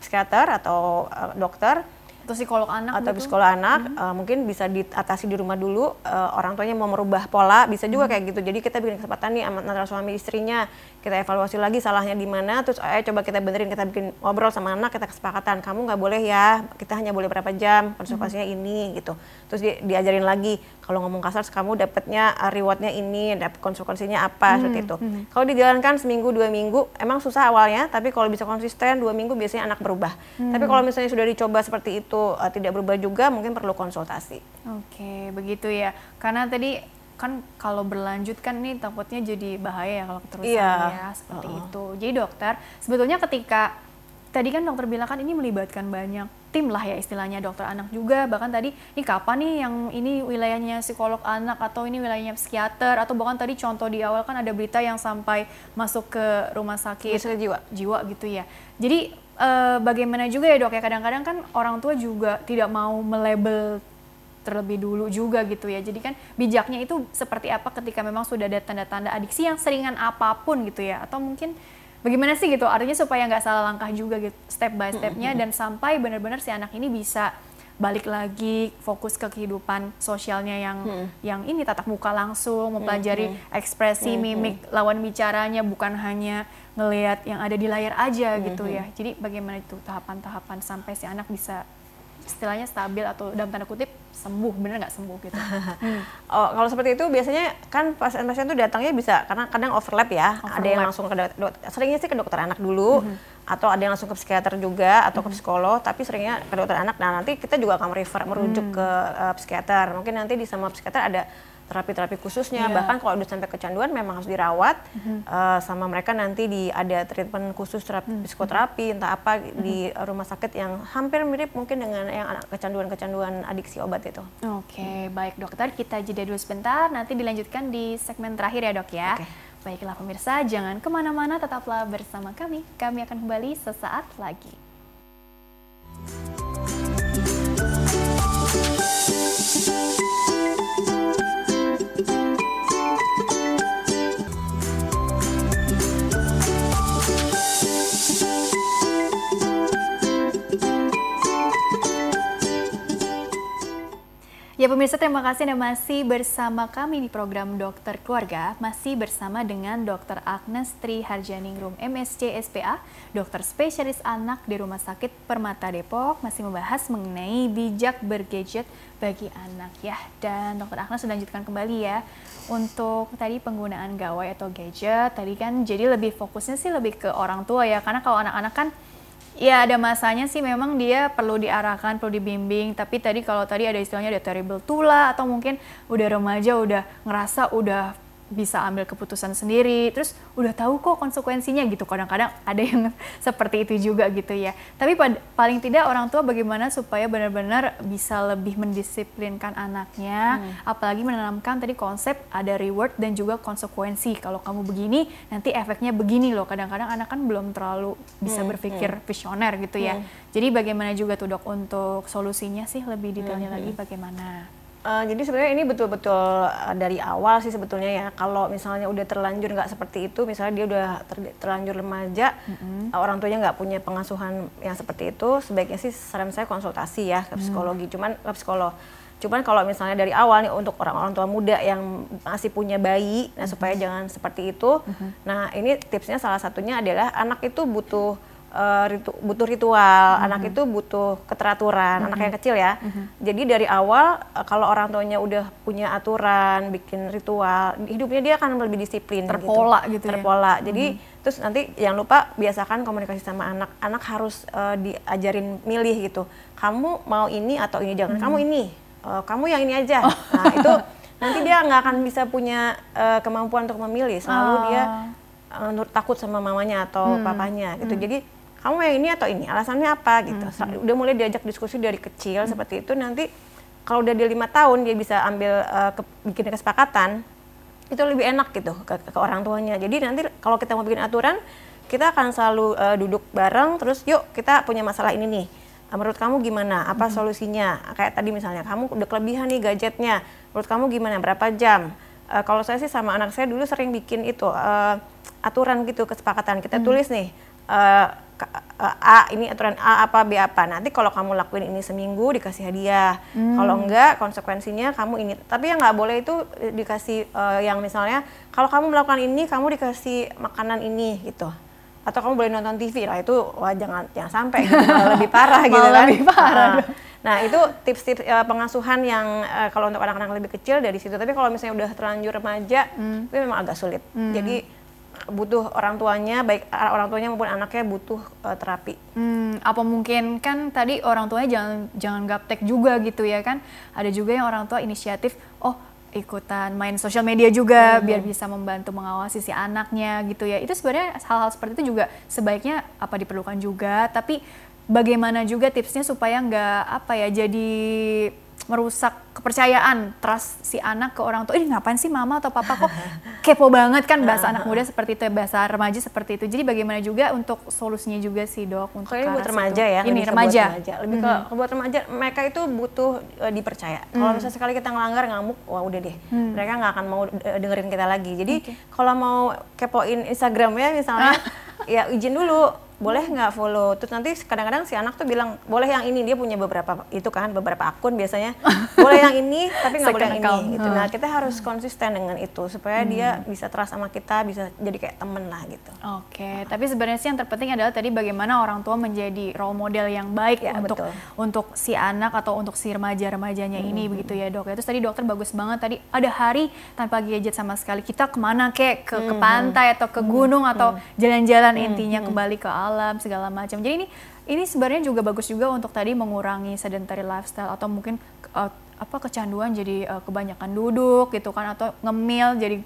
psikiater atau uh, dokter, atau psikolog anak atau gitu? psikolog anak uh, mungkin bisa diatasi di rumah dulu uh, orang tuanya mau merubah pola bisa juga kayak gitu. Jadi kita bikin kesempatan nih antara suami istrinya kita evaluasi lagi salahnya di mana terus ayo coba kita benerin kita bikin ngobrol sama anak kita kesepakatan kamu nggak boleh ya kita hanya boleh berapa jam konsultasinya ini gitu. Terus di, diajarin lagi kalau ngomong kasar kamu dapatnya uh, rewardnya ini dapat konsekuensinya apa seperti itu. kalau dijalankan seminggu dua minggu emang susah awalnya tapi kalau bisa konsisten dua minggu biasanya anak berubah. Tapi kalau misalnya sudah dicoba seperti itu uh, tidak berubah juga mungkin perlu konsultasi Oke, begitu ya. Karena tadi kan kalau berlanjut kan nih takutnya jadi bahaya ya kalau keterusan Iya. ya seperti Uh-uh. itu. Jadi dokter, sebetulnya ketika tadi kan dokter bilang kan ini melibatkan banyak tim lah ya istilahnya dokter anak juga bahkan tadi ini kapan nih yang ini wilayahnya psikolog anak atau ini wilayahnya psikiater atau bahkan tadi contoh di awal kan ada berita yang sampai masuk ke rumah sakit Rumah sakit jiwa. jiwa gitu ya. Jadi eh, bagaimana juga ya dok ya. Kadang-kadang kan orang tua juga tidak mau melabel terlebih dulu juga gitu ya. Jadi kan bijaknya itu seperti apa ketika memang sudah ada tanda-tanda adiksi yang seringan apa pun gitu ya. Atau mungkin bagaimana sih gitu artinya supaya nggak salah langkah juga gitu step by stepnya dan sampai benar-benar si anak ini bisa balik lagi fokus ke kehidupan sosialnya yang yang ini tatap muka langsung mempelajari ekspresi mimik lawan bicaranya bukan hanya ngelihat yang ada di layar aja gitu ya jadi bagaimana itu tahapan-tahapan sampai si anak bisa istilahnya stabil atau dalam tanda kutip sembuh bener nggak sembuh gitu Oh, kalau seperti itu biasanya kan pasien-pasien itu datangnya bisa karena kadang overlap ya. Ada yang Overlap. langsung ke dok- dok- seringnya sih ke dokter anak dulu atau ada yang langsung ke psikiater juga atau ke psikolog, tapi seringnya ke dokter anak. Nah, nanti kita juga akan refer merujuk ke uh, psikiater. Mungkin nanti di sama psikiater ada terapi-terapi khususnya. Iya. Bahkan kalau udah sampai kecanduan memang harus dirawat uh, sama mereka nanti di ada treatment khusus terapi psikoterapi entah apa di rumah sakit yang hampir mirip mungkin dengan yang anak kecanduan-kecanduan adiksi obat itu. Oke, baik dokter, kita jeda dulu sebentar, nanti dilanjutkan di segmen terakhir ya dok ya. Oke. Baiklah pemirsa, jangan ke mana-mana, tetaplah bersama kami. Kami akan kembali sesaat lagi. Ya pemirsa terima kasih Anda masih bersama kami di program Dokter Keluarga Masih bersama dengan Dr. Agnes Tri Harjaningrum MSc SPA Dokter spesialis anak di Rumah Sakit Permata Depok Masih membahas mengenai bijak bergadget bagi anak ya Dan Dr. Agnes melanjutkan kembali ya Untuk tadi penggunaan gawai atau gadget Tadi kan jadi lebih fokusnya sih lebih ke orang tua ya Karena kalau anak-anak kan Ya ada masanya sih memang dia perlu diarahkan, perlu dibimbing. Tapi tadi kalau tadi ada istilahnya ada terrible tula atau mungkin udah remaja udah ngerasa udah bisa ambil keputusan sendiri, terus udah tahu kok konsekuensinya gitu. Kadang-kadang ada yang seperti itu juga gitu ya. Tapi pad- paling tidak orang tua bagaimana supaya benar-benar bisa lebih mendisiplinkan anaknya, apalagi menanamkan tadi konsep ada reward dan juga konsekuensi. Kalau kamu begini, nanti efeknya begini loh. Kadang-kadang anak kan belum terlalu bisa berpikir visioner gitu ya. Jadi bagaimana juga tuh dok untuk solusinya sih lebih detailnya lagi bagaimana? Uh, jadi sebenarnya ini betul-betul uh, dari awal sih sebetulnya ya. Kalau misalnya udah terlanjur nggak seperti itu, misalnya dia udah ter- terlanjur remaja, uh, orang tuanya nggak punya pengasuhan yang seperti itu, sebaiknya sih saran saya konsultasi ya ke psikologi. Cuman ke psikolog. Cuman kalau misalnya dari awal nih untuk orang-orang tua muda yang masih punya bayi, nah supaya jangan seperti itu. Nah ini tipsnya salah satunya adalah anak itu butuh uh, ritu- butuh ritual, anak itu butuh keteraturan, anak yang kecil ya. Jadi dari awal uh, kalau orang tuanya udah punya aturan, bikin ritual, hidupnya dia akan lebih disiplin. Terpola gitu ya. Terpola. Jadi terus nanti jangan lupa biasakan komunikasi sama anak. Anak harus uh, diajarin milih gitu. Kamu mau ini atau ini jangan. Kamu ini, uh, kamu yang ini aja. Nah itu nanti dia nggak akan bisa punya uh, kemampuan untuk memilih. Selalu dia uh, nur- takut sama mamanya atau papanya gitu. Jadi kamu yang ini atau ini alasannya apa gitu. Sa- Udah mulai diajak diskusi dari kecil seperti itu nanti kalau udah dia lima tahun dia bisa ambil uh, ke- bikin kesepakatan itu lebih enak gitu ke, ke orang tuanya. Jadi nanti kalau kita mau bikin aturan kita akan selalu uh, duduk bareng terus yuk kita punya masalah ini nih. Menurut kamu gimana? Apa solusinya? Kayak tadi misalnya kamu udah kelebihan nih gadgetnya. Menurut kamu gimana? Berapa jam? Uh, kalau saya sih sama anak saya dulu sering bikin itu uh, aturan gitu kesepakatan. Kita tulis nih uh, A ini aturan A apa B apa. Nanti kalau kamu lakuin ini seminggu dikasih hadiah. Hmm. Kalau enggak konsekuensinya kamu ini. Tapi yang nggak boleh itu eh, dikasih uh, yang misalnya kalau kamu melakukan ini kamu dikasih makanan ini gitu. Atau kamu boleh nonton TV lah itu wah jangan jangan sampai gitu malah lebih parah gitu Malah kan. lebih parah. Nah, Nah itu tips-tips uh, pengasuhan yang uh, kalau untuk anak-anak lebih kecil dari situ. Tapi kalau misalnya udah terlanjur remaja, Hmm. itu memang agak sulit. Jadi butuh orang tuanya, baik orang tuanya maupun anaknya butuh uh, terapi. Hmm, apa mungkin kan tadi orang tuanya jangan jangan gaptek juga gitu ya kan? Ada juga yang orang tua inisiatif, oh ikutan main sosial media juga biar bisa membantu mengawasi si anaknya gitu ya. Itu sebenarnya hal-hal seperti itu juga sebaiknya apa diperlukan juga, tapi bagaimana juga tipsnya supaya nggak apa ya jadi merusak kepercayaan trust si anak ke orang tua. Ini ngapain sih mama atau papa kok kepo banget kan bahasa anak muda seperti itu, bahasa remaja seperti itu. Jadi bagaimana juga untuk solusinya juga sih dok untuk ini buat remaja situ. ya, Ini remaja. remaja. Lebih ke buat remaja, mereka itu butuh uh, dipercaya. Kalau misalnya sekali kita ngelanggar ngamuk, wah udah deh, mereka nggak akan mau uh, dengerin kita lagi. Jadi kalau mau kepoin Instagramnya misalnya, ya izin dulu, boleh nggak follow? Terus nanti kadang-kadang si anak tuh bilang boleh yang ini, dia punya beberapa itu kan beberapa akun biasanya, boleh yang ini tapi nggak boleh yang account. ini. Gitu. Nah kita harus konsisten dengan itu supaya dia bisa trust sama kita, bisa jadi kayak temen lah gitu. Oke, tapi sebenarnya sih yang terpenting adalah tadi bagaimana orang tua menjadi role model yang baik Ya, untuk betul. untuk si anak atau untuk si remaja-remajanya ini begitu ya dok. ya. Terus tadi dokter bagus banget tadi ada hari tanpa gadget sama sekali. Kita ke mana kek ke, ke pantai atau ke gunung atau jalan-jalan intinya kembali ke alam segala macam. Jadi ini ini sebenarnya juga bagus juga untuk tadi mengurangi sedentary lifestyle atau mungkin uh, apa kecanduan jadi uh, kebanyakan duduk gitu kan atau ngemil jadi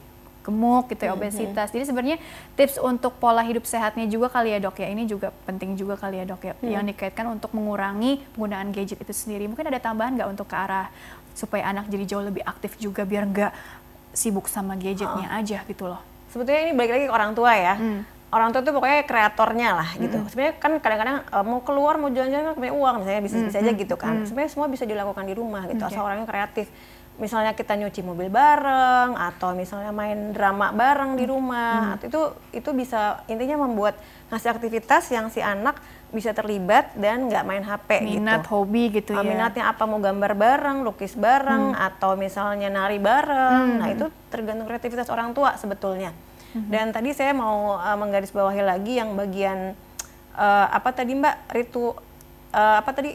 gemuk gitu ya obesitas. Jadi sebenarnya tips untuk pola hidup sehatnya juga kali ya dok ya ini juga penting juga kali ya dok ya yang dikaitkan untuk mengurangi penggunaan gadget itu sendiri. Mungkin ada tambahan nggak untuk ke arah supaya anak jadi jauh lebih aktif juga biar nggak sibuk sama gadgetnya aja gitu loh. sebetulnya ini balik lagi ke orang tua ya. Orang tua tuh pokoknya kreatornya lah gitu. Sebenarnya kan kadang-kadang uh, mau keluar mau jalan-jalan kan punya uang misalnya bisa bisa aja gitu kan. Sebenarnya semua bisa dilakukan di rumah gitu asal orangnya kreatif. Misalnya kita nyuci mobil bareng atau misalnya main drama bareng di rumah. Atau Itu itu bisa intinya membuat ngasih aktivitas yang si anak bisa terlibat dan nggak main HP Minat, gitu. hobi gitu Uh, ya. minatnya apa mau gambar bareng, lukis bareng, atau misalnya nari bareng. Nah itu tergantung kreativitas orang tua sebetulnya. Dan tadi saya mau uh, menggarisbawahi lagi yang bagian uh, apa tadi Mbak ritu uh, apa tadi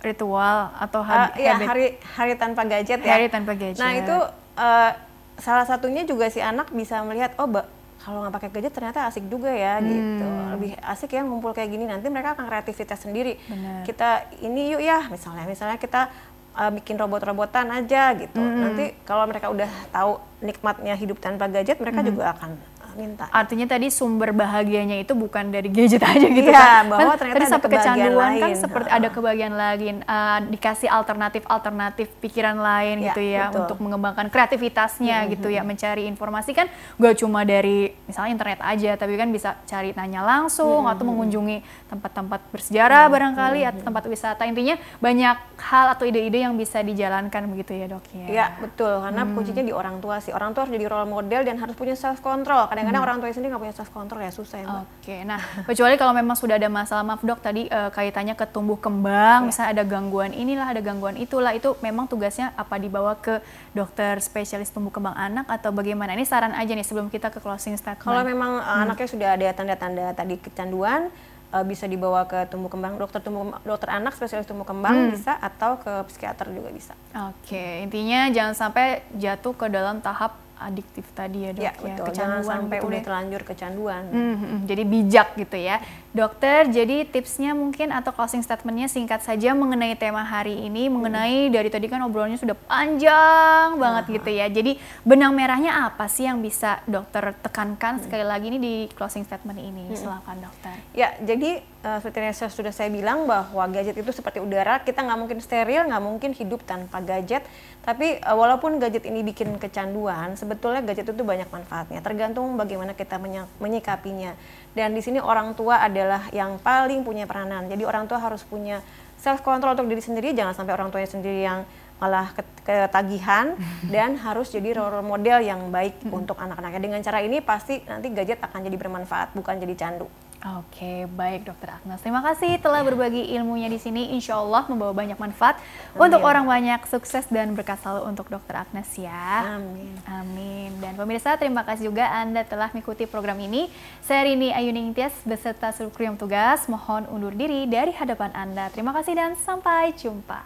Ritual atau Uh, hab- iya, habit. hari hari tanpa gadget ya. Hari tanpa gadget. Nah itu uh, salah satunya juga si anak bisa melihat oh ba- kalau nggak pakai gadget ternyata asik juga ya Hmm. gitu. Lebih asik ya ngumpul kayak gini. Nanti mereka akan kreativitas sendiri. Benar. Kita ini yuk ya misalnya misalnya kita uh, bikin robot-robotan aja gitu. Hmm. Nanti kalau mereka udah tahu nikmatnya hidup tanpa gadget, mereka Hmm. juga akan uh, minta. Artinya tadi sumber bahagianya itu bukan dari gadget aja gitu Iya, kan. bahwa Kan ternyata tadi ada sampai kebahagiaan kecanduan kan lain. seperti Ha. ada kebagian lain uh, dikasih alternatif-alternatif pikiran lain Ya, gitu ya betul. untuk mengembangkan kreativitasnya gitu ya, mencari informasi kan gak cuma dari misalnya internet aja tapi kan bisa cari nanya langsung atau mengunjungi tempat-tempat bersejarah barangkali atau tempat wisata. Intinya banyak hal atau ide-ide yang bisa dijalankan begitu ya, Dok ya. Iya betul karena Hmm. kuncinya di orang tua sih orang tua harus jadi role model dan harus punya self control kadang-kadang Hmm. orang tua sendiri nggak punya self control ya susah ya mbak Oke, nah kecuali kalau memang sudah ada masalah, maaf dok tadi eh, kaitannya ke tumbuh kembang, misalnya ada gangguan inilah, ada gangguan itulah, itu memang tugasnya apa dibawa ke dokter spesialis tumbuh kembang anak atau bagaimana? Ini saran aja nih sebelum kita ke closing statement. kalau memang uh, Hmm. anaknya sudah ada tanda-tanda tadi kecanduan uh, bisa dibawa ke tumbuh kembang dokter tumbuh dokter anak spesialis tumbuh Hmm. kembang bisa atau ke psikiater juga bisa Oke, intinya jangan sampai jatuh ke dalam tahap adiktif tadi ya dok ya ya, betul jangan kecanduan sampai gitu udah deh. terlanjur kecanduan Hmm, hmm, jadi bijak gitu ya. Dokter, jadi tipsnya mungkin atau closing statementnya singkat saja mengenai tema hari ini, mengenai dari tadi kan obrolannya sudah panjang banget gitu ya. Jadi benang merahnya apa sih yang bisa dokter tekankan sekali lagi ini di closing statement ini? Silakan dokter. Ya, jadi uh, seperti yang saya- sudah saya bilang bahwa gadget itu seperti udara, kita nggak mungkin steril, nggak mungkin hidup tanpa gadget. Tapi uh, walaupun gadget ini bikin kecanduan, sebetulnya gadget itu banyak manfaatnya. Tergantung bagaimana kita menyikapinya. Dan di sini orang tua adalah yang paling punya peranan. Jadi orang tua harus punya self control untuk diri sendiri, jangan sampai orang tuanya sendiri yang malah ke- ketagihan dan harus jadi role model yang baik untuk anak-anaknya. Dengan cara ini pasti nanti gadget akan jadi bermanfaat, bukan jadi candu. Oke, baik Dokter Agnes. Terima kasih telah berbagi ilmunya di sini. Insya Allah membawa banyak manfaat Amin. untuk orang banyak. Sukses dan berkah selalu untuk Dokter Agnes ya. Amin. Amin. Dan pemirsa, terima kasih juga Anda telah mengikuti program ini. Saya Rini Ayuning Tias beserta seluruh kru yang tugas. Mohon undur diri dari hadapan Anda. Terima kasih dan sampai jumpa.